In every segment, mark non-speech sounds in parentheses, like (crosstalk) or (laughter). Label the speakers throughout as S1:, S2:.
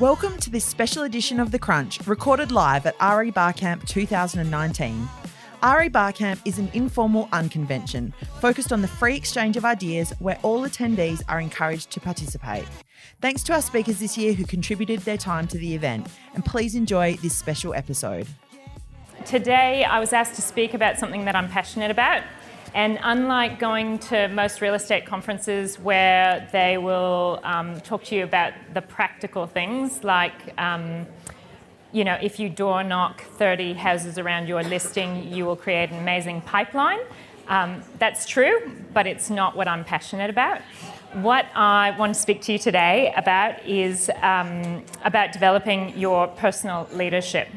S1: Welcome to this special edition of The Crunch, recorded live at REBar Camp 2019. REBar Camp is an informal unconvention focused on the free exchange of ideas where all attendees are encouraged to participate. Thanks to our speakers this year who contributed their time to the event, and please enjoy this special episode.
S2: Today, I was asked to speak about something that I'm passionate about. And unlike going to most real estate conferences where they will um, talk to you about the practical things like, um, you know, if you door knock 30 houses around your listing, you will create an amazing pipeline. Um, that's true, but it's not what I'm passionate about. What I want to speak to you today about is um, about developing your personal leadership.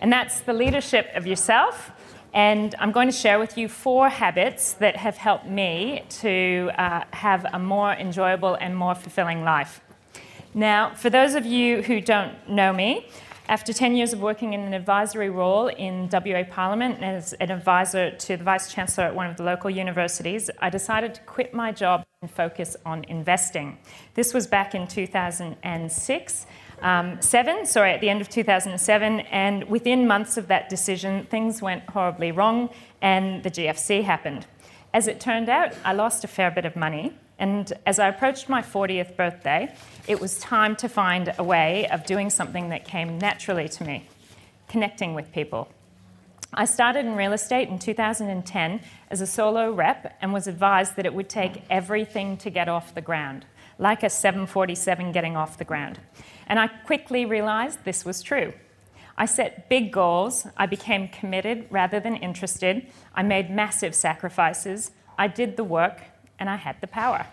S2: And that's the leadership of yourself and I'm going to share with you four habits that have helped me to uh, have a more enjoyable and more fulfilling life. Now, for those of you who don't know me, after 10 years of working in an advisory role in WA Parliament as an advisor to the Vice Chancellor at one of the local universities, I decided to quit my job and focus on investing. This was back in 2006 um, seven, sorry, at the end of 2007, and within months of that decision, things went horribly wrong, and the GFC happened. As it turned out, I lost a fair bit of money, and as I approached my 40th birthday, it was time to find a way of doing something that came naturally to me connecting with people. I started in real estate in 2010 as a solo rep and was advised that it would take everything to get off the ground, like a 747 getting off the ground. And I quickly realized this was true. I set big goals, I became committed rather than interested, I made massive sacrifices, I did the work, and I had the power.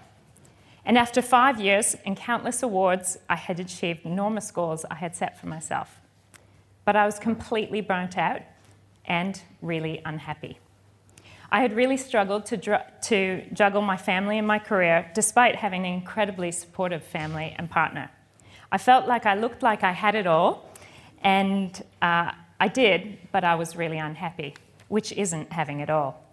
S2: And after five years and countless awards, I had achieved enormous goals I had set for myself. But I was completely burnt out and really unhappy. I had really struggled to, dr- to juggle my family and my career despite having an incredibly supportive family and partner. I felt like I looked like I had it all, and uh, I did, but I was really unhappy, which isn't having it all.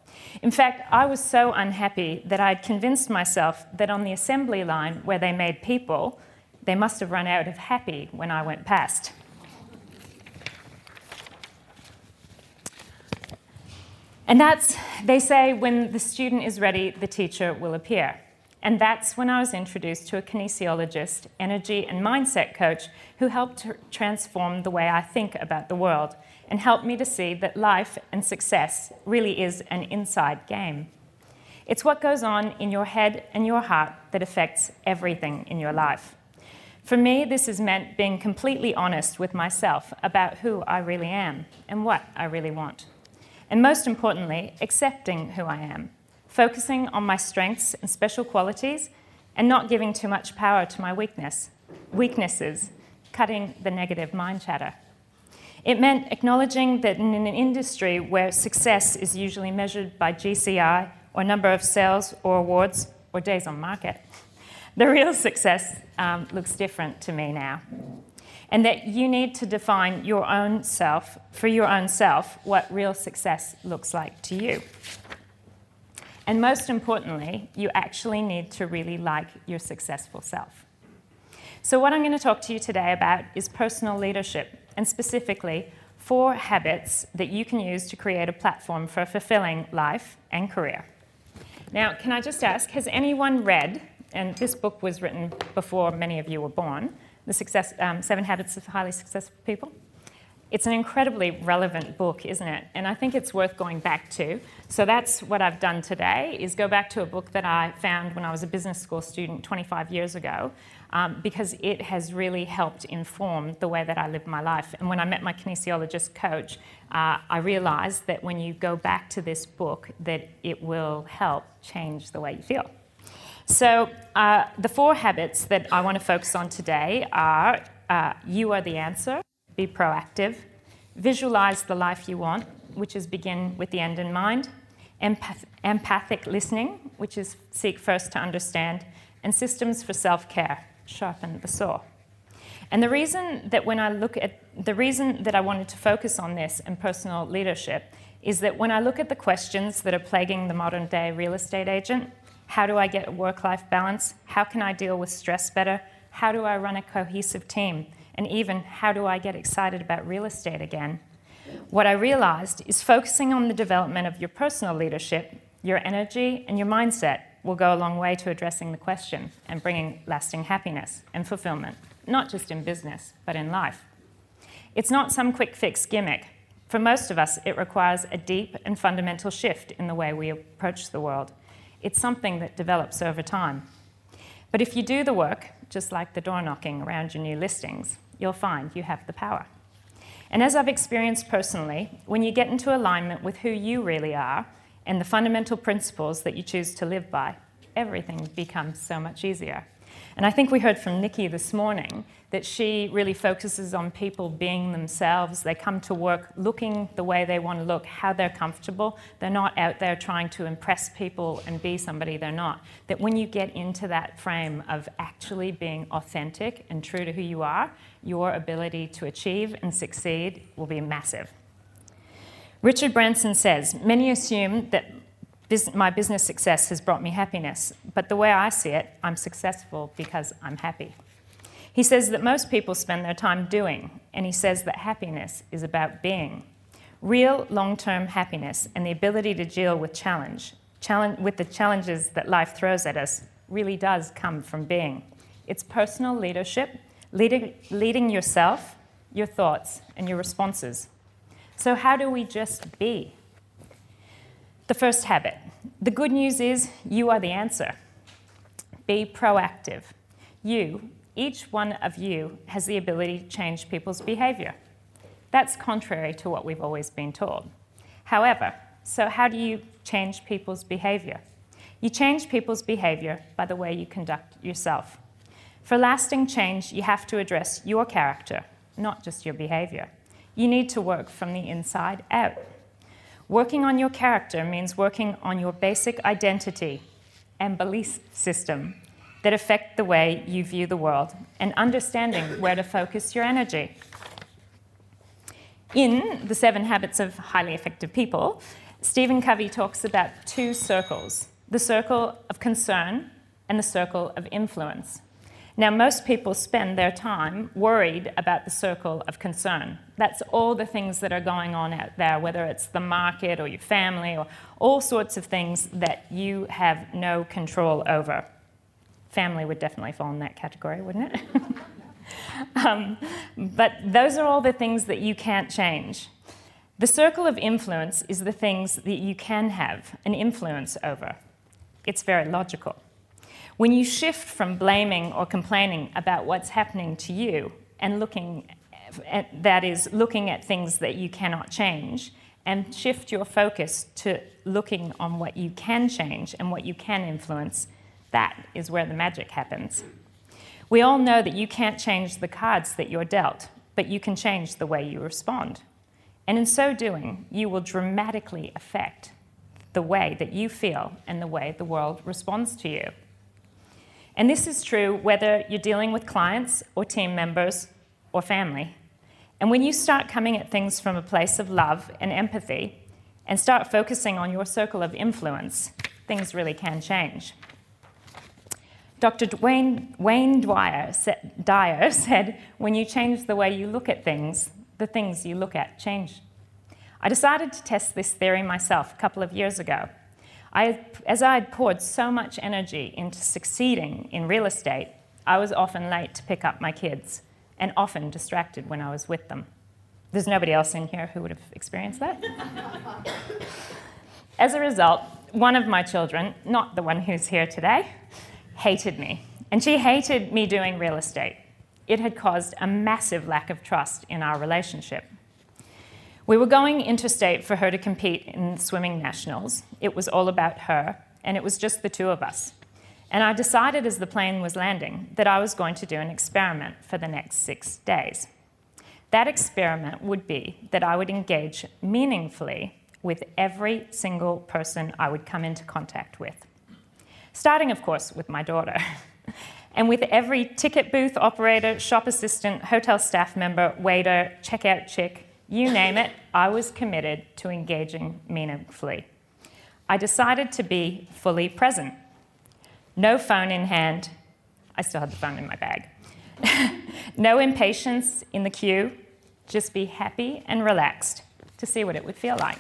S2: In fact, I was so unhappy that I had convinced myself that on the assembly line where they made people, they must have run out of happy when I went past. And that's, they say, when the student is ready, the teacher will appear. And that's when I was introduced to a kinesiologist, energy and mindset coach who helped transform the way I think about the world and helped me to see that life and success really is an inside game. It's what goes on in your head and your heart that affects everything in your life. For me, this has meant being completely honest with myself about who I really am and what I really want. And most importantly, accepting who I am focusing on my strengths and special qualities, and not giving too much power to my weakness, weaknesses, cutting the negative mind chatter. It meant acknowledging that in an industry where success is usually measured by GCI or number of sales or awards or days on market, the real success um, looks different to me now. And that you need to define your own self, for your own self, what real success looks like to you. And most importantly, you actually need to really like your successful self. So, what I'm going to talk to you today about is personal leadership, and specifically, four habits that you can use to create a platform for a fulfilling life and career. Now, can I just ask, has anyone read, and this book was written before many of you were born, The success, um, Seven Habits of Highly Successful People? It's an incredibly relevant book, isn't it? And I think it's worth going back to. So that's what I've done today, is go back to a book that I found when I was a business school student 25 years ago, um, because it has really helped inform the way that I live my life. And when I met my kinesiologist coach, uh, I realized that when you go back to this book, that it will help change the way you feel. So, uh, the four habits that I want to focus on today are uh, you are the answer, be proactive, visualize the life you want, which is begin with the end in mind, Empath- empathic listening, which is seek first to understand, and systems for self care, sharpen the saw. And the reason that when I look at the reason that I wanted to focus on this and personal leadership is that when I look at the questions that are plaguing the modern day real estate agent, how do I get a work life balance? How can I deal with stress better? How do I run a cohesive team? And even how do I get excited about real estate again? What I realized is focusing on the development of your personal leadership, your energy, and your mindset will go a long way to addressing the question and bringing lasting happiness and fulfillment, not just in business, but in life. It's not some quick fix gimmick. For most of us, it requires a deep and fundamental shift in the way we approach the world. It's something that develops over time. But if you do the work, just like the door knocking around your new listings, you'll find you have the power. And as I've experienced personally, when you get into alignment with who you really are and the fundamental principles that you choose to live by, everything becomes so much easier. And I think we heard from Nikki this morning that she really focuses on people being themselves. They come to work looking the way they want to look, how they're comfortable. They're not out there trying to impress people and be somebody they're not. That when you get into that frame of actually being authentic and true to who you are, your ability to achieve and succeed will be massive. Richard Branson says Many assume that my business success has brought me happiness, but the way I see it, I'm successful because I'm happy. He says that most people spend their time doing, and he says that happiness is about being. Real long term happiness and the ability to deal with challenge, challenge, with the challenges that life throws at us, really does come from being. It's personal leadership, leading, leading yourself, your thoughts, and your responses. So, how do we just be? The first habit. The good news is you are the answer. Be proactive. You, each one of you, has the ability to change people's behavior. That's contrary to what we've always been told. However, so how do you change people's behavior? You change people's behavior by the way you conduct yourself. For lasting change, you have to address your character, not just your behavior. You need to work from the inside out. Working on your character means working on your basic identity and belief system that affect the way you view the world and understanding where to focus your energy. In The Seven Habits of Highly Effective People, Stephen Covey talks about two circles the circle of concern and the circle of influence. Now, most people spend their time worried about the circle of concern. That's all the things that are going on out there, whether it's the market or your family or all sorts of things that you have no control over. Family would definitely fall in that category, wouldn't it? (laughs) um, but those are all the things that you can't change. The circle of influence is the things that you can have an influence over. It's very logical. When you shift from blaming or complaining about what's happening to you and looking at, that is looking at things that you cannot change and shift your focus to looking on what you can change and what you can influence, that is where the magic happens. We all know that you can't change the cards that you're dealt, but you can change the way you respond. And in so doing, you will dramatically affect the way that you feel and the way the world responds to you. And this is true whether you're dealing with clients or team members or family. And when you start coming at things from a place of love and empathy and start focusing on your circle of influence, things really can change. Dr. Wayne, Wayne Dwyer, Dyer (laughs) said, When you change the way you look at things, the things you look at change. I decided to test this theory myself a couple of years ago. I, as I had poured so much energy into succeeding in real estate, I was often late to pick up my kids and often distracted when I was with them. There's nobody else in here who would have experienced that. (laughs) As a result, one of my children, not the one who's here today, hated me. And she hated me doing real estate. It had caused a massive lack of trust in our relationship. We were going interstate for her to compete in swimming nationals. It was all about her, and it was just the two of us. And I decided as the plane was landing that I was going to do an experiment for the next six days. That experiment would be that I would engage meaningfully with every single person I would come into contact with. Starting, of course, with my daughter. (laughs) and with every ticket booth operator, shop assistant, hotel staff member, waiter, checkout chick, you name it, (laughs) I was committed to engaging meaningfully. I decided to be fully present. No phone in hand. I still had the phone in my bag. (laughs) no impatience in the queue, just be happy and relaxed to see what it would feel like.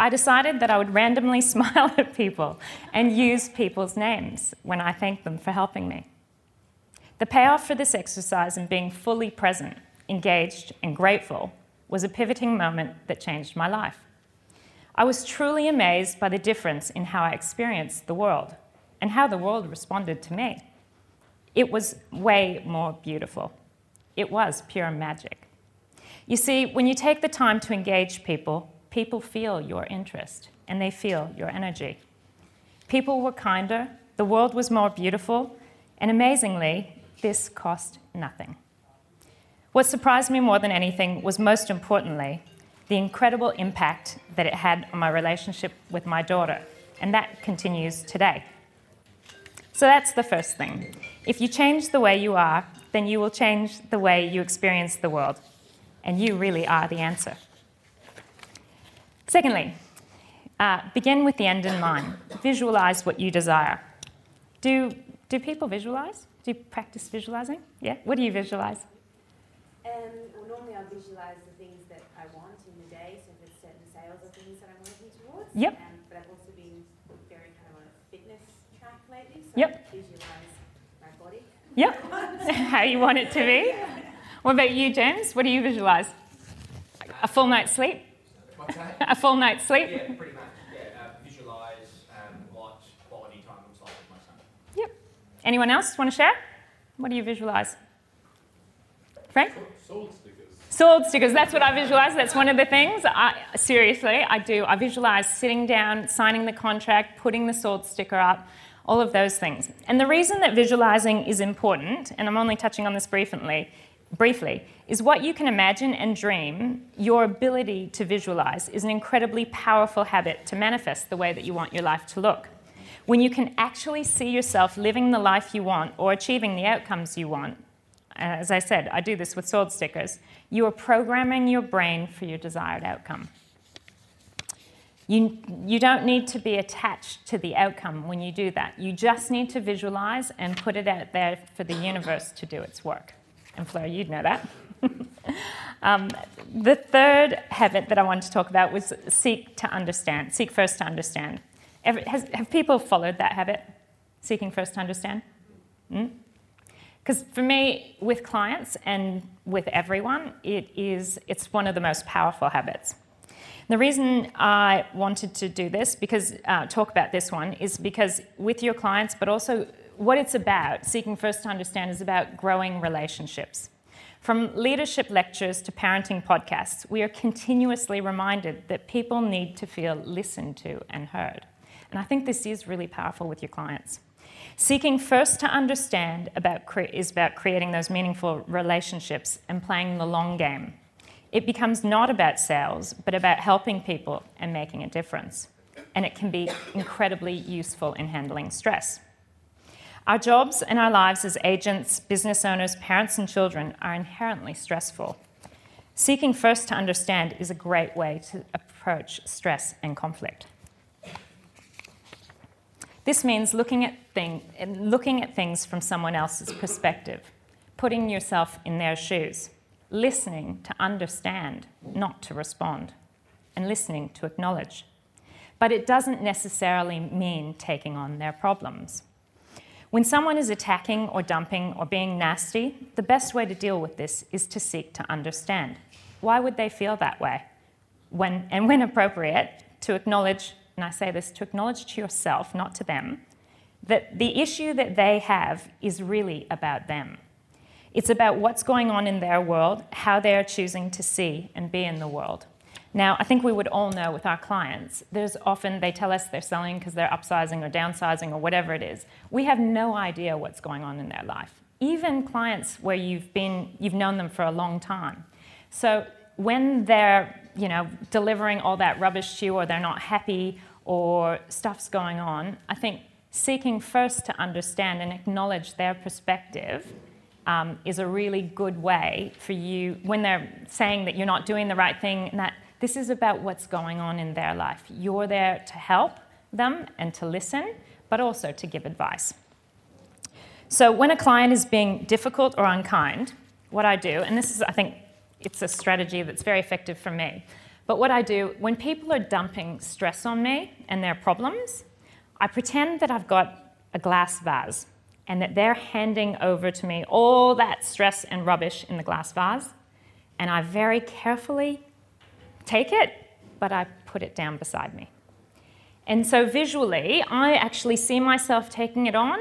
S2: I decided that I would randomly (laughs) smile at people and use people's names when I thanked them for helping me. The payoff for this exercise and being fully present, engaged, and grateful was a pivoting moment that changed my life. I was truly amazed by the difference in how I experienced the world and how the world responded to me. It was way more beautiful. It was pure magic. You see, when you take the time to engage people, people feel your interest and they feel your energy. People were kinder, the world was more beautiful, and amazingly, this cost nothing. What surprised me more than anything was, most importantly, the incredible impact that it had on my relationship with my daughter, and that continues today. So that's the first thing. If you change the way you are, then you will change the way you experience the world, and you really are the answer. Secondly, uh, begin with the end in mind. Visualize what you desire. Do, do people visualize? Do you practice visualizing? Yeah? What do you visualize?
S3: Um, well, normally I visualize the things that I want in the day, so there's certain sales or things that I'm working towards.
S2: Yep.
S3: Um, but I've also been very kind of on a fitness track lately, so
S2: Yep.
S3: I visualize my body.
S2: Yep. (laughs) How you want it to be. (laughs) What about you, James? What do you visualize? A full night's sleep?
S4: What's?
S2: A full night's sleep?
S4: Yeah, pretty much. Yeah, uh, visualise um, what quality time looks like with my son.
S2: Yep. Anyone else want to share? What do you visualize? Frank?
S5: Sold stickers.
S2: Sold stickers, that's what I visualize. That's one of the things. I, seriously, I do. I visualize sitting down, signing the contract, putting the sold sticker up, all of those things. And the reason that visualizing is important, and I'm only touching on this briefly, briefly, is what you can imagine and dream, your ability to visualize is an incredibly powerful habit to manifest the way that you want your life to look. When you can actually see yourself living the life you want or achieving the outcomes you want, as I said, I do this with sold stickers, you are programming your brain for your desired outcome. You, you don't need to be attached to the outcome when you do that. You just need to visualize and put it out there for the universe to do its work. And Fleur, you'd know that. (laughs) um, the third habit that I wanted to talk about was seek to understand, seek first to understand. Ever, has, have people followed that habit, seeking first to understand? Because for me, with clients and with everyone, it is, it's one of the most powerful habits. The reason I wanted to do this, because uh, talk about this one, is because with your clients, but also what it's about, seeking first to understand, is about growing relationships. From leadership lectures to parenting podcasts, we are continuously reminded that people need to feel listened to and heard. And I think this is really powerful with your clients. Seeking first to understand about cre- is about creating those meaningful relationships and playing the long game. It becomes not about sales, but about helping people and making a difference. And it can be incredibly useful in handling stress. Our jobs and our lives as agents, business owners, parents, and children are inherently stressful. Seeking first to understand is a great way to approach stress and conflict. This means looking at, thing, looking at things from someone else's perspective, putting yourself in their shoes, listening to understand, not to respond, and listening to acknowledge. But it doesn't necessarily mean taking on their problems. When someone is attacking or dumping or being nasty, the best way to deal with this is to seek to understand. Why would they feel that way? When, and when appropriate, to acknowledge, and I say this, to acknowledge to yourself, not to them, that the issue that they have is really about them. It's about what's going on in their world, how they are choosing to see and be in the world. Now, I think we would all know with our clients, there's often they tell us they're selling because they're upsizing or downsizing or whatever it is. We have no idea what's going on in their life. Even clients where you've been you've known them for a long time. So when they're, you know, delivering all that rubbish to you or they're not happy or stuff's going on, I think seeking first to understand and acknowledge their perspective um, is a really good way for you when they're saying that you're not doing the right thing and that this is about what's going on in their life. You're there to help them and to listen, but also to give advice. So when a client is being difficult or unkind, what I do, and this is, I think, it's a strategy that's very effective for me. But what I do, when people are dumping stress on me and their problems, I pretend that I've got a glass vase and that they're handing over to me all that stress and rubbish in the glass vase. And I very carefully take it, but I put it down beside me. And so visually, I actually see myself taking it on,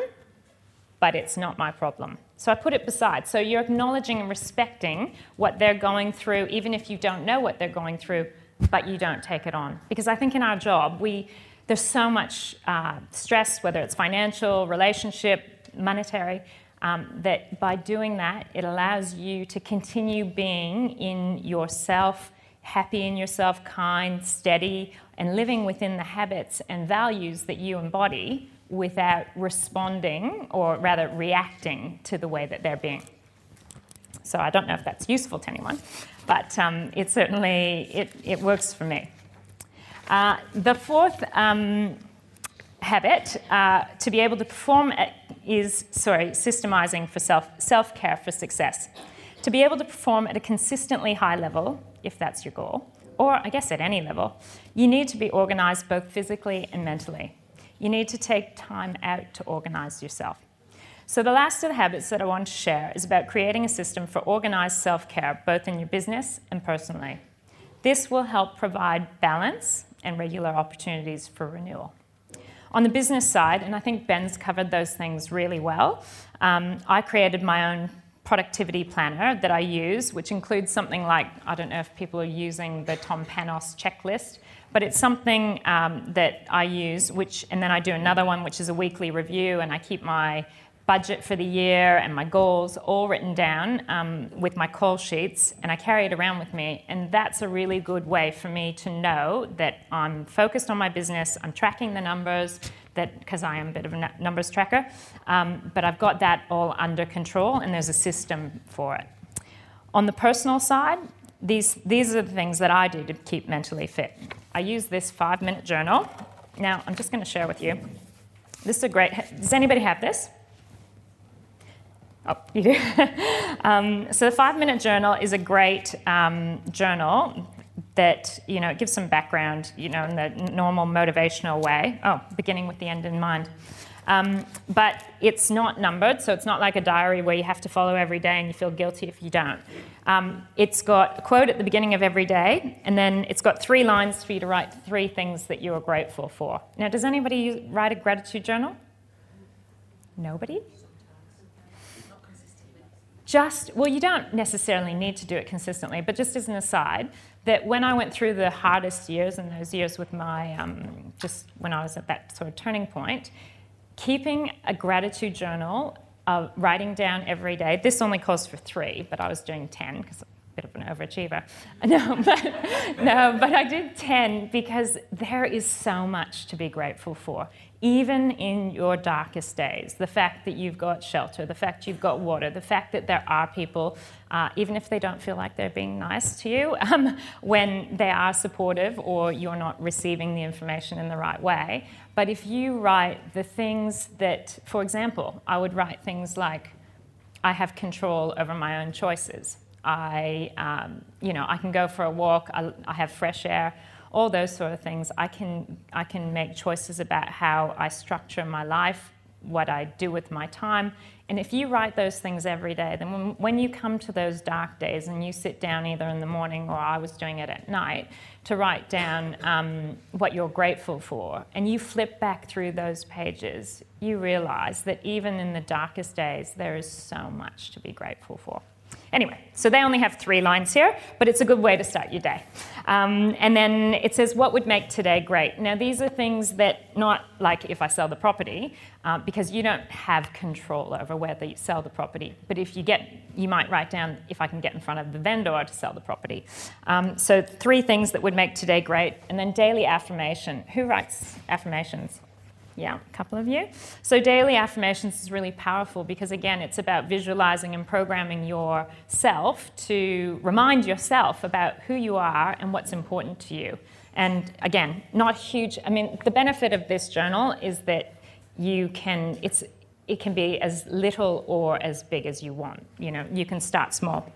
S2: but it's not my problem. So I put it beside. So you're acknowledging and respecting what they're going through, even if you don't know what they're going through, but you don't take it on. Because I think in our job, we, there's so much uh, stress, whether it's financial, relationship, monetary, um, that by doing that, it allows you to continue being in yourself, happy in yourself, kind, steady, and living within the habits and values that you embody without responding or rather reacting to the way that they're being. So I don't know if that's useful to anyone, but um, it certainly it, it works for me. Uh, the fourth um, habit uh, to be able to perform is sorry systemizing for self self care for success. To be able to perform at a consistently high level, if that's your goal, or I guess at any level, you need to be organized both physically and mentally you need to take time out to organize yourself. So, the last of the habits that I want to share is about creating a system for organized self care, both in your business and personally. This will help provide balance and regular opportunities for renewal. On the business side, and I think Ben's covered those things really well, um, I created my own productivity planner that I use, which includes something like I don't know if people are using the Tom Panos checklist, but it's something um, that I use, which, and then I do another one, which is a weekly review, and I keep my budget for the year and my goals all written down um, with my call sheets, and I carry it around with me. And that's a really good way for me to know that I'm focused on my business, I'm tracking the numbers, that because I am a bit of a numbers tracker, um, but I've got that all under control, and there's a system for it. On the personal side, these, these are the things that I do to keep mentally fit. I use this five minute journal. Now, I'm just going to share with you. This is a great, does anybody have this? Oh, you do. (laughs) um, so the five minute journal is a great um, journal that, you know, it gives some background, you know, in the normal motivational way. Oh, beginning with the end in mind. Um, but it's not numbered, so it's not like a diary where you have to follow every day and you feel guilty if you don't. Um, it's got a quote at the beginning of every day, and then it's got three lines for you to write three things that you are grateful for. Now, does anybody write a gratitude journal? Nobody? Just, well, you don't necessarily need to do it consistently, but just as an aside, that when I went through the hardest years and those years with my, um, just when I was at that sort of turning point, keeping a gratitude journal, uh, writing down every day. This only calls for three, but I was doing 10 because I'm a bit of an overachiever. (laughs) No but, no, but I did 10 because there is so much to be grateful for even in your darkest days, the fact that you've got shelter, the fact you've got water, the fact that there are people, uh, even if they don't feel like they're being nice to you, (laughs) um, when they are supportive or you're not receiving the information in the right way. But if you write the things that, for example, I would write things like, I have control over my own choices. I, um, you know, I can go for a walk. I, I have fresh air all those sort of things. I can, I can make choices about how I structure my life, what I do with my time. And if you write those things every day, then when, when you come to those dark days and you sit down either in the morning or I was doing it at night to write down um, what you're grateful for, and you flip back through those pages, you realize that even in the darkest days, there is so much to be grateful for. Anyway, so they only have three lines here, but it's a good way to start your day. Um, and then it says, What would make today great? Now, these are things that not like if I sell the property, uh, because you don't have control over whether you sell the property. But if you get, you might write down if I can get in front of the vendor to sell the property. Um, so, three things that would make today great. And then daily affirmation. Who writes affirmations? Yeah, a couple of you. So, daily affirmations is really powerful because, again, it's about visualizing and programming yourself to remind yourself about who you are and what's important to you. And again, not huge. I mean, the benefit of this journal is that you can, it's, it can be as little or as big as you want. You know, you can start small.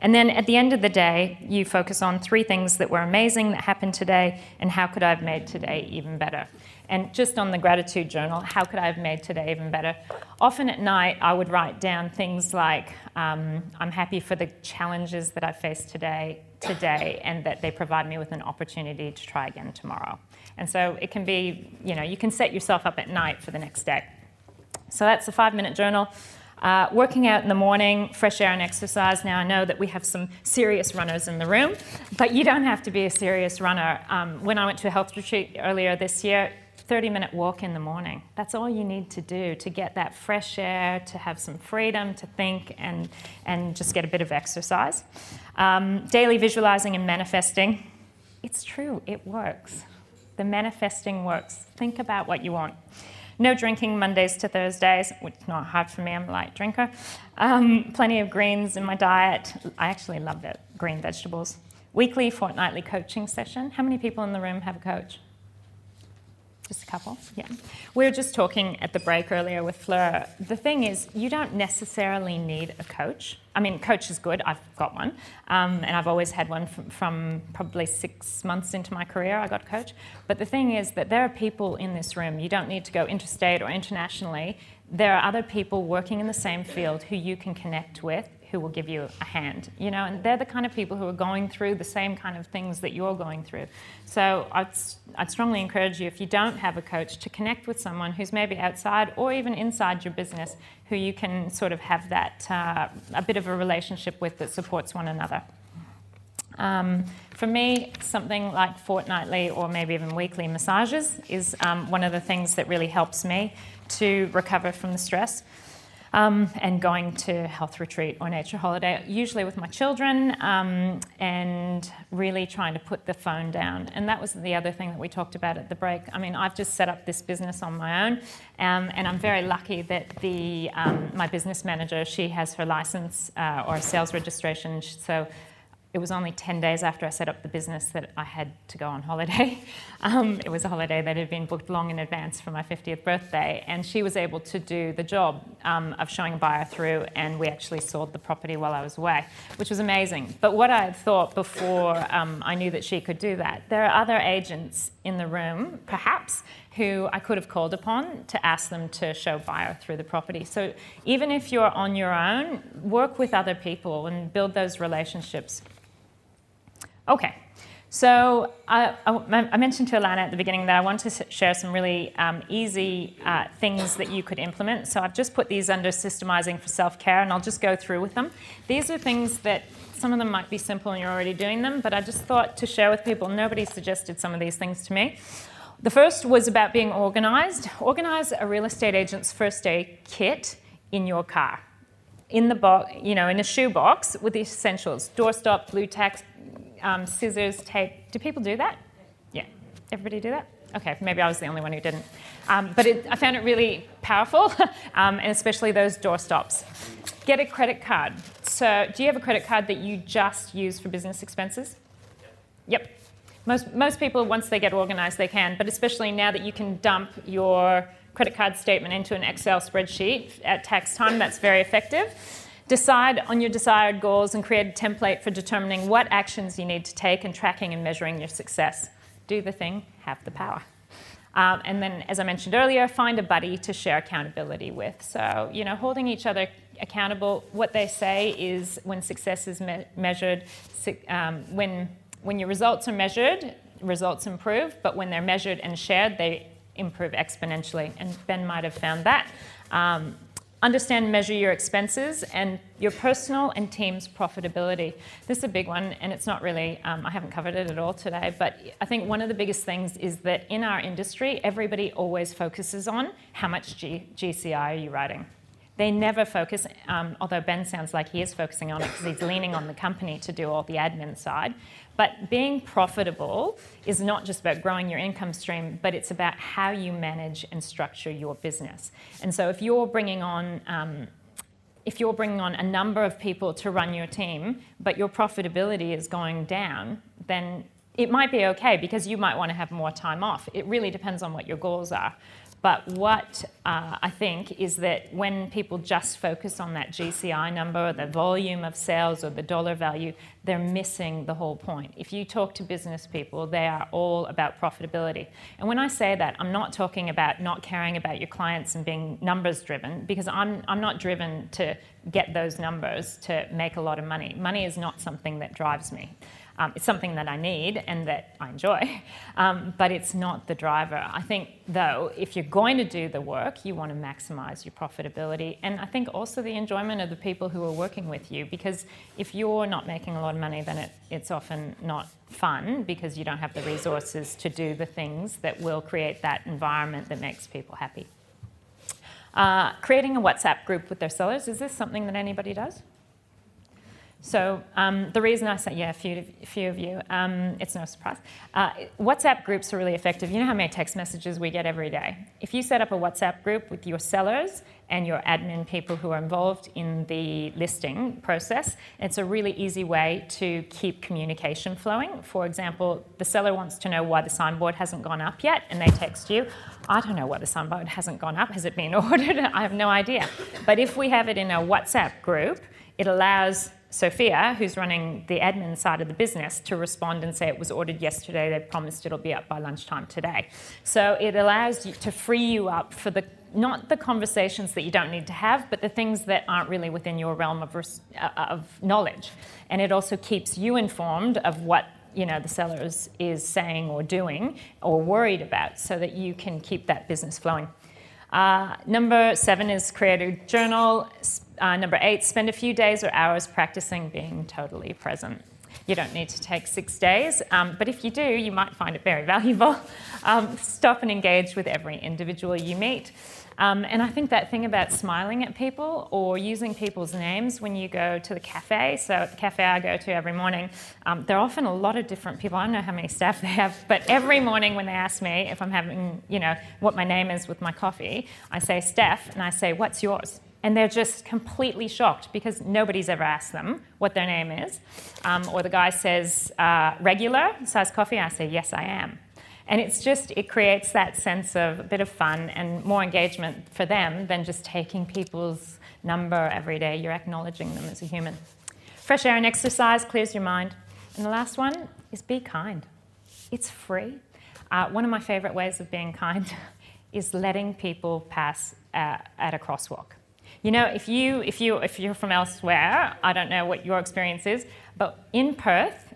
S2: And then at the end of the day, you focus on three things that were amazing that happened today and how could I have made today even better. And just on the gratitude journal, how could I have made today even better? Often at night, I would write down things like, um, I'm happy for the challenges that I faced today, today, and that they provide me with an opportunity to try again tomorrow. And so it can be, you know, you can set yourself up at night for the next day. So that's a five minute journal. Uh, working out in the morning, fresh air and exercise. Now, I know that we have some serious runners in the room, but you don't have to be a serious runner. Um, when I went to a health retreat earlier this year, 30 minute walk in the morning. That's all you need to do to get that fresh air, to have some freedom to think, and, and just get a bit of exercise. Um, daily visualizing and manifesting. It's true, it works. The manifesting works. Think about what you want. No drinking Mondays to Thursdays, which is not hard for me, I'm a light drinker. Um, plenty of greens in my diet. I actually love it, green vegetables. Weekly, fortnightly coaching session. How many people in the room have a coach? Just a couple, yeah. We were just talking at the break earlier with Fleur. The thing is, you don't necessarily need a coach. I mean, coach is good. I've got one, um, and I've always had one from, from, probably six months into my career. I got coach. But the thing is that there are people in this room. You don't need to go interstate or internationally. There are other people working in the same field who you can connect with who will give you a hand, you know, and they're the kind of people who are going through the same kind of things that you're going through. So I'd, I'd strongly encourage you, if you don't have a coach, to connect with someone who's maybe outside or even inside your business who you can sort of have that, uh, a bit of a relationship with that supports one another. Um, for me, something like fortnightly or maybe even weekly massages is um, one of the things that really helps me to recover from the stress um, and going to health retreat or nature holiday, usually with my children, um, and really trying to put the phone down. And that was the other thing that we talked about at the break. I mean, I've just set up this business on my own, um, and I'm very lucky that the um, my business manager she has her license uh, or sales registration, so it was only 10 days after I set up the business that I had to go on holiday. (laughs) Um, it was a holiday that had been booked long in advance for my 50th birthday, and she was able to do the job um, of showing a buyer through, and we actually sold the property while I was away, which was amazing. But what I had thought before um, I knew that she could do that, there are other agents in the room, perhaps, who I could have called upon to ask them to show buyer through the property. So even if you're on your own, work with other people and build those relationships. Okay, so I, I, mentioned to Alana at the beginning that I want to share some really um, easy uh, things that you could implement. So I've just put these under systemizing for self care, and I'll just go through with them. These are things that some of them might be simple and you're already doing them, but I just thought to share with people. Nobody suggested some of these things to me. The first was about being organized. Organize a real estate agent's first aid kit in your car in the box, you know, in a shoebox with the essentials: doorstop, Blu Tack, um, scissors, tape. Do people do that? Yeah. Everybody do that? Okay, maybe I was the only one who didn't. Um, but it, I found it really powerful, (laughs) um, and especially those doorstops. Get a credit card. So, do you have a credit card that you just use for business expenses? Yep. Most, most people, once they get organized, they can, but especially now that you can dump your credit card statement into an Excel spreadsheet at tax time, that's very effective. Decide on your desired goals and create a template for determining what actions you need to take and tracking and measuring your success. Do the thing, have the power. Um, and then, as I mentioned earlier, find a buddy to share accountability with. So, you know, holding each other accountable. What they say is when success is me- measured, um, when, when your results are measured, results improve, but when they're measured and shared, they improve exponentially. And Ben might have found that. Um, Understand measure your expenses and your personal and team's profitability. This is a big one, and it's not really, um, I haven't covered it at all today, but I think one of the biggest things is that in our industry, everybody always focuses on how much G- GCI are you writing. They never focus, um, although Ben sounds like he is focusing on it because he's leaning on the company to do all the admin side. But being profitable is not just about growing your income stream, but it's about how you manage and structure your business. And so if you're bringing on um, if you're bringing on a number of people to run your team, but your profitability is going down, then it might be okay because you might want to have more time off. It really depends on what your goals are. But what uh, I think is that when people just focus on that GCI number or the volume of sales or the dollar value, they're missing the whole point. If you talk to business people, they are all about profitability. And when I say that, I'm not talking about not caring about your clients and being numbers driven, because I'm, I'm not driven to get those numbers to make a lot of money. Money is not something that drives me. Um, it's something that I need and that I enjoy, (laughs) um, but it's not the driver. I think, though, if you're going to do the work, you want to maximize your profitability and I think also the enjoyment of the people who are working with you because if you're not making a lot of money, then it, it's often not fun because you don't have the resources to do the things that will create that environment that makes people happy. Uh, creating a WhatsApp group with their sellers, is this something that anybody does? So um, the reason I say, yeah, a few, a few of you, um, it's no surprise. Uh, WhatsApp groups are really effective. You know how many text messages we get every day? If you set up a WhatsApp group with your sellers and your admin people who are involved in the listing process, it's a really easy way to keep communication flowing. For example, the seller wants to know why the signboard hasn't gone up yet, and they text you, I don't know why the signboard hasn't gone up. Has it been (laughs) ordered? I have no idea. But if we have it in a WhatsApp group, it allows Sophia, who's running the admin side of the business, to respond and say it was ordered yesterday, they promised it'll be up by lunchtime today. So it allows you to free you up for the not the conversations that you don't need to have, but the things that aren't really within your realm of, uh, of knowledge. And it also keeps you informed of what you know the seller is, is saying or doing or worried about so that you can keep that business flowing. Uh, number seven is create a journal. Uh, number eight, spend a few days or hours practicing being totally present. You don't need to take six days, um, but if you do, you might find it very (laughs) valuable. Um, stop and engage with every individual you meet. Um, and I think that thing about smiling at people or using people's names when you go to the cafe, so at the cafe I go to every morning, um, there are often a lot of different people. I don't know how many staff they have, but every morning when they ask me if I'm having, you know, what my name is with my coffee, I say Steph and I say, What's yours? And they're just completely shocked because nobody's ever asked them what their name is. Um, or the guy says, uh, regular size coffee. I say, yes, I am. And it's just, it creates that sense of a bit of fun and more engagement for them than just taking people's number every day. You're acknowledging them as a human. Fresh air and exercise clears your mind. And the last one is be kind. It's free. Uh, one of my favorite ways of being kind (laughs) is letting people pass uh, at a crosswalk. You know, if you if you if you're from elsewhere, I don't know what your experience is, but in Perth,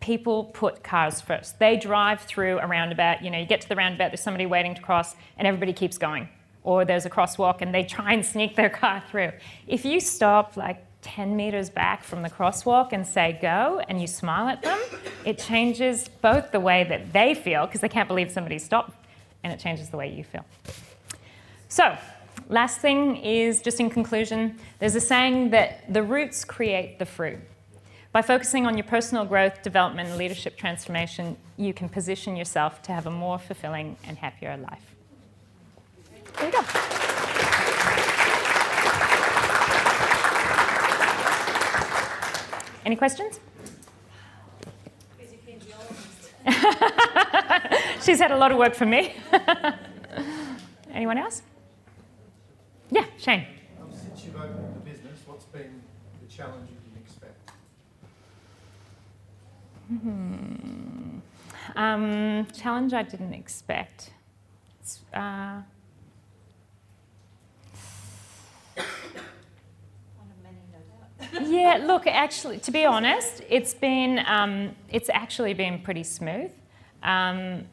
S2: people put cars first. They drive through a roundabout. You know, you get to the roundabout, there's somebody waiting to cross, and everybody keeps going. Or there's a crosswalk and they try and sneak their car through. If you stop like 10 meters back from the crosswalk and say go and you smile at them, it changes both the way that they feel, because they can't believe somebody stopped, and it changes the way you feel. So, last thing is just in conclusion, there's a saying that the roots create the fruit. By focusing on your personal growth, development, and leadership transformation, you can position yourself to have a more fulfilling and happier life. There you go. Any questions? (laughs) She's had a lot of work for me. (laughs) Anyone else? Yeah, Shane.
S5: Um, since you've opened the business, what's been the challenge you didn't expect?
S2: Hmm. Um, challenge I didn't expect. Uh, yeah, look, actually, to be honest, it's been um, it's actually been pretty smooth. Um,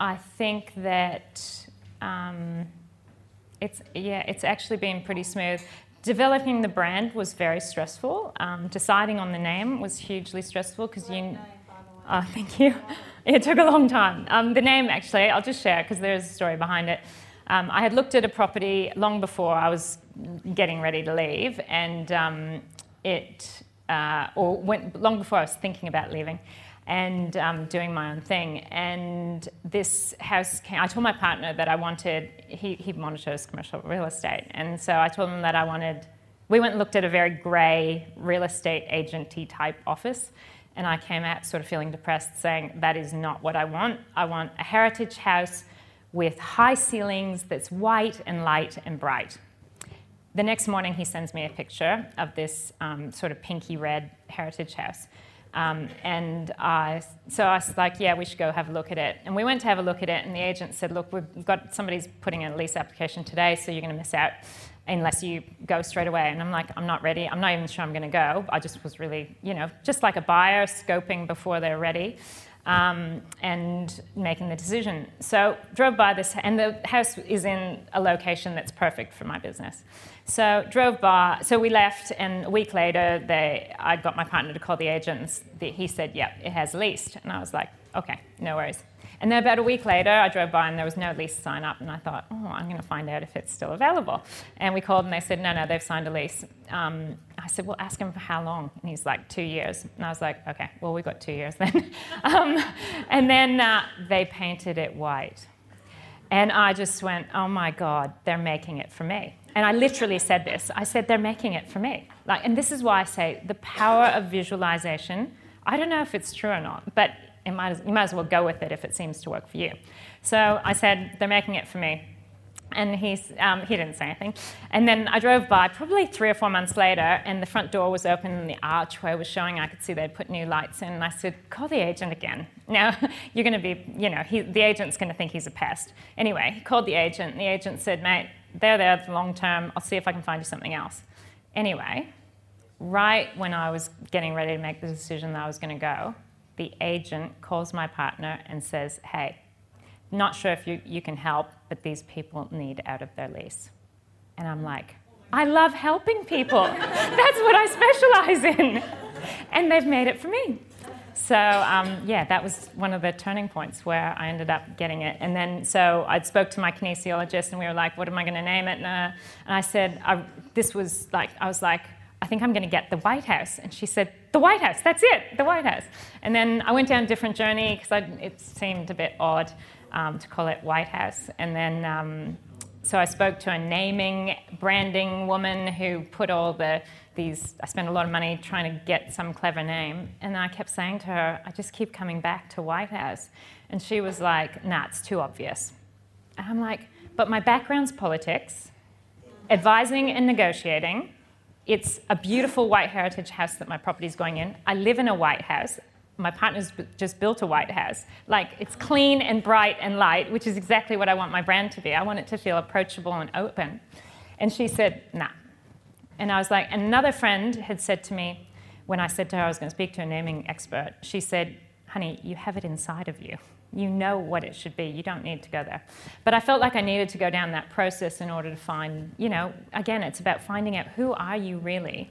S2: I think that um, it's yeah, it's actually been pretty smooth. Developing the brand was very stressful. Um, deciding on the name was hugely stressful because you. Oh, thank you. (laughs) It took a long time. Um, the name, actually, I'll just share because there's a story behind it. Um, I had looked at a property long before I was getting ready to leave, and um, it, uh, or went, long before I was thinking about leaving and um, doing my own thing. And this house came, I told my partner that I wanted, he, he monitors commercial real estate. And so I told him that I wanted, we went and looked at a very grey real estate agenty type office. And I came out sort of feeling depressed, saying, That is not what I want. I want a heritage house with high ceilings that's white and light and bright. The next morning, he sends me a picture of this um, sort of pinky red heritage house. Um, and I, so I was like, yeah, we should go have a look at it. And we went to have a look at it, and the agent said, look, we've got somebody's putting in a lease application today, so you're going to miss out unless you go straight away. And I'm like, I'm not ready. I'm not even sure I'm going to go. I just was really, you know, just like a buyer scoping before they're ready. Um, and making the decision. So drove by this, and the house is in a location that's perfect for my business. So drove by. So we left, and a week later, they, I got my partner to call the agents. He said, "Yep, it has leased," and I was like, "Okay, no worries." And then about a week later, I drove by and there was no lease sign up, and I thought, "Oh, I'm going to find out if it's still available." And we called, and they said, "No, no, they've signed a lease." Um, I said, "Well, ask him for how long?" And he's like, two years." And I was like, "Okay, well, we got two years then." (laughs) um, and then uh, they painted it white. And I just went, oh my God, they're making it for me. And I literally said this. I said, they're making it for me. Like, and this is why I say the power of visualization. I don't know if it's true or not, but might as, you might as well go with it if it seems to work for you. So I said, they're making it for me. And he's, um, he didn't say anything. And then I drove by probably three or four months later, and the front door was open and the archway was showing. I could see they'd put new lights in. And I said, call the agent again. (laughs) Now, you're going to be, you know, he, the agent's going to think he's a pest. Anyway, he called the agent, and the agent said, mate, they're there long term. I'll see if I can find you something else. Anyway, right when I was getting ready to make the decision that I was going to go, the agent calls my partner and says, hey, not sure if you, you can help, but these people need out of their lease. And I'm like, I love helping people. (laughs) That's what I specialize in. And they've made it for me. So, um, yeah, that was one of the turning points where I ended up getting it. And then, so I spoke to my kinesiologist, and we were like, what am I going to name it? And, uh, and I said, I, this was like, I was like, I think I'm going to get the White House. And she said, The White House, that's it, the White House. And then I went down a different journey because it seemed a bit odd um, to call it White House. And then, um, so I spoke to a naming, branding woman who put all the these. I spent a lot of money trying to get some clever name, and I kept saying to her, "I just keep coming back to White House," and she was like, "Nah, it's too obvious." And I'm like, "But my background's politics, advising and negotiating." It's a beautiful white heritage house that my property is going in. I live in a white house my partner's just built a White House. Like it's clean and bright and light, which is exactly what I want my brand to be. I want it to feel approachable and open. And she said, nah. And I was like, another friend had said to me, when I said to her I was going to speak to a naming expert, she said, honey, you have it inside of you. You know what it should be. You don't need to go there. But I felt like I needed to go down that process in order to find, you know, again, it's about finding out who are you really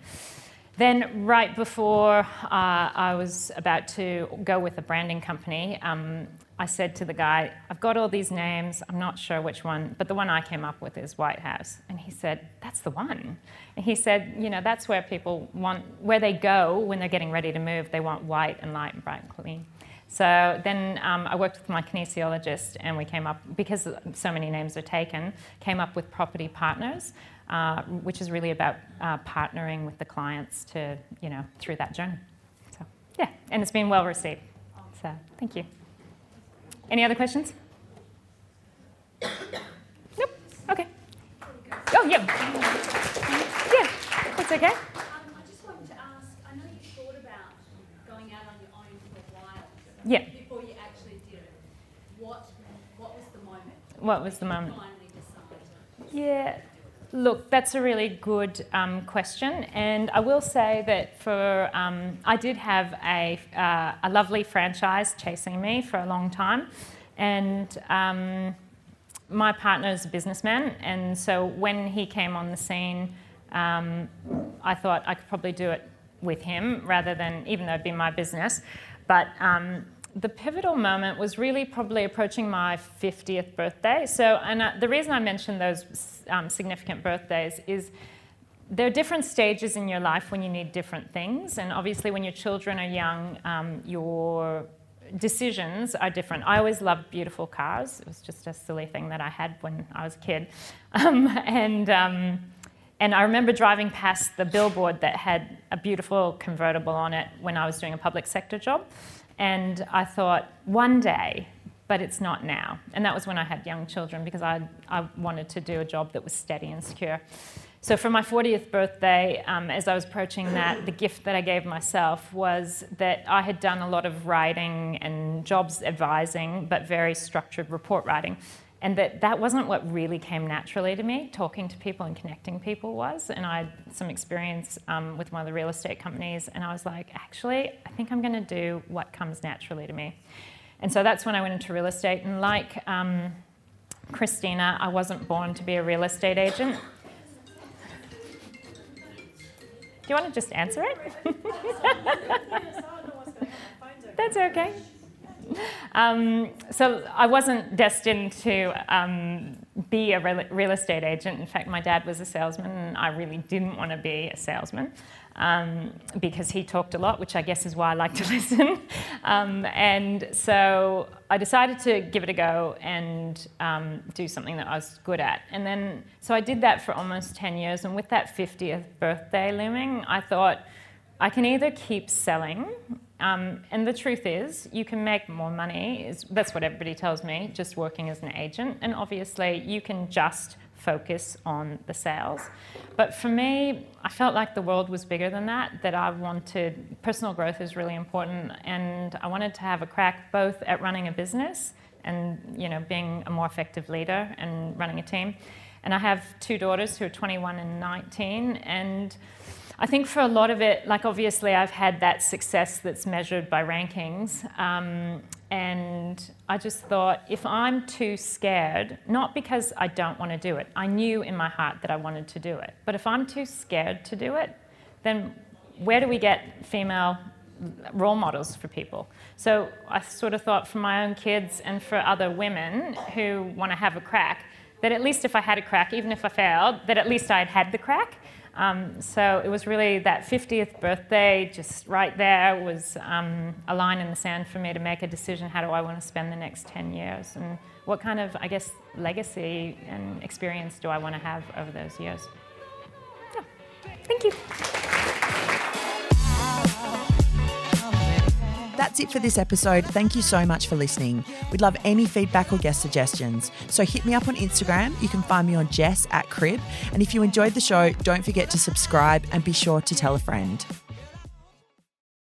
S2: then, right before uh, I was about to go with a branding company, um, I said to the guy, I've got all these names, I'm not sure which one, but the one I came up with is White House. And he said, That's the one. And he said, You know, that's where people want, where they go when they're getting ready to move, they want white and light and bright and clean. So then um, I worked with my kinesiologist and we came up, because so many names are taken, came up with property partners uh, which is really about uh, partnering with the clients to, you know, through that journey. So, yeah, and it's been well received. So, thank you. Any other questions? nope. Okay. Oh, yeah. Yeah, that's okay.
S6: Um, I just wanted to ask, I know you thought about going out on your own for a while.
S2: Yeah.
S6: Before you actually did it. What, what was the moment?
S2: What was the moment? Yeah. Look, that's a really good um, question, and I will say that for um, I did have a, uh, a lovely franchise chasing me for a long time, and um, my partner is a businessman, and so when he came on the scene, um, I thought I could probably do it with him rather than even though it'd be my business, but um, the pivotal moment was really probably approaching my 50th birthday. So, and uh, the reason I mention those um, significant birthdays is there are different stages in your life when you need different things. And obviously, when your children are young, um, your decisions are different. I always loved beautiful cars. It was just a silly thing that I had when I was a kid. (laughs) Um, and, um, and I remember driving past the billboard that had a beautiful convertible on it when I was doing a public sector job. And I thought, one day, but it's not now. And that was when I had young children because I, I wanted to do a job that was steady and secure. So for my 40th birthday, um, as I was approaching that, the gift that I gave myself was that I had done a lot of writing and jobs advising, but very structured report writing. And that that wasn't what really came naturally to me. Talking to people and connecting people was. And I had some experience um, with one of the real estate companies, and I was like, actually, I think I'm going to do what comes naturally to me. And so that's when I went into real estate. And like um, Christina, I wasn't born to be a real estate agent. (laughs) Do you want to just answer it? (laughs) (laughs) That's okay. Um, so I wasn't destined to um, be a real estate agent. In fact, my dad was a salesman, and I really didn't want to be a salesman um, because he talked a lot, which I guess is why I like to (laughs) listen. Um, and so I decided to give it a go and um, do something that I was good at. And then, so I did that for almost 10 years. And with that 50th birthday looming, I thought I can either keep selling. Um, and the truth is, you can make more money. Is, that's what everybody tells me, just working as an agent. And obviously, you can just focus on the sales. But for me, I felt like the world was bigger than that, that I wanted, personal growth is really important, and I wanted to have a crack both at running a business and, you know, being a more effective leader and running a team. And I have two daughters who are 21 and 19, and I think for a lot of it, like obviously I've had that success that's measured by rankings. Um, and I just thought if I'm too scared, not because I don't want to do it, I knew in my heart that I wanted to do it. But if I'm too scared to do it, then where do we get female role models for people? So I sort of thought for my own kids and for other women who want to have a crack, that at least if I had a crack, even if I failed, that at least I'd had the crack. Um, so it was really that 50th birthday, just right there, was um, a line in the sand for me to make a decision how do I want to spend the next 10 years? And what kind of, I guess, legacy and experience do I want to have over those years? Yeah. Thank you.
S1: That's it for this episode. Thank you so much for listening. We'd love any feedback or guest suggestions. So hit me up on Instagram. You can find me on Jess at Crib. And if you enjoyed the show, don't forget to subscribe and be sure to tell a friend.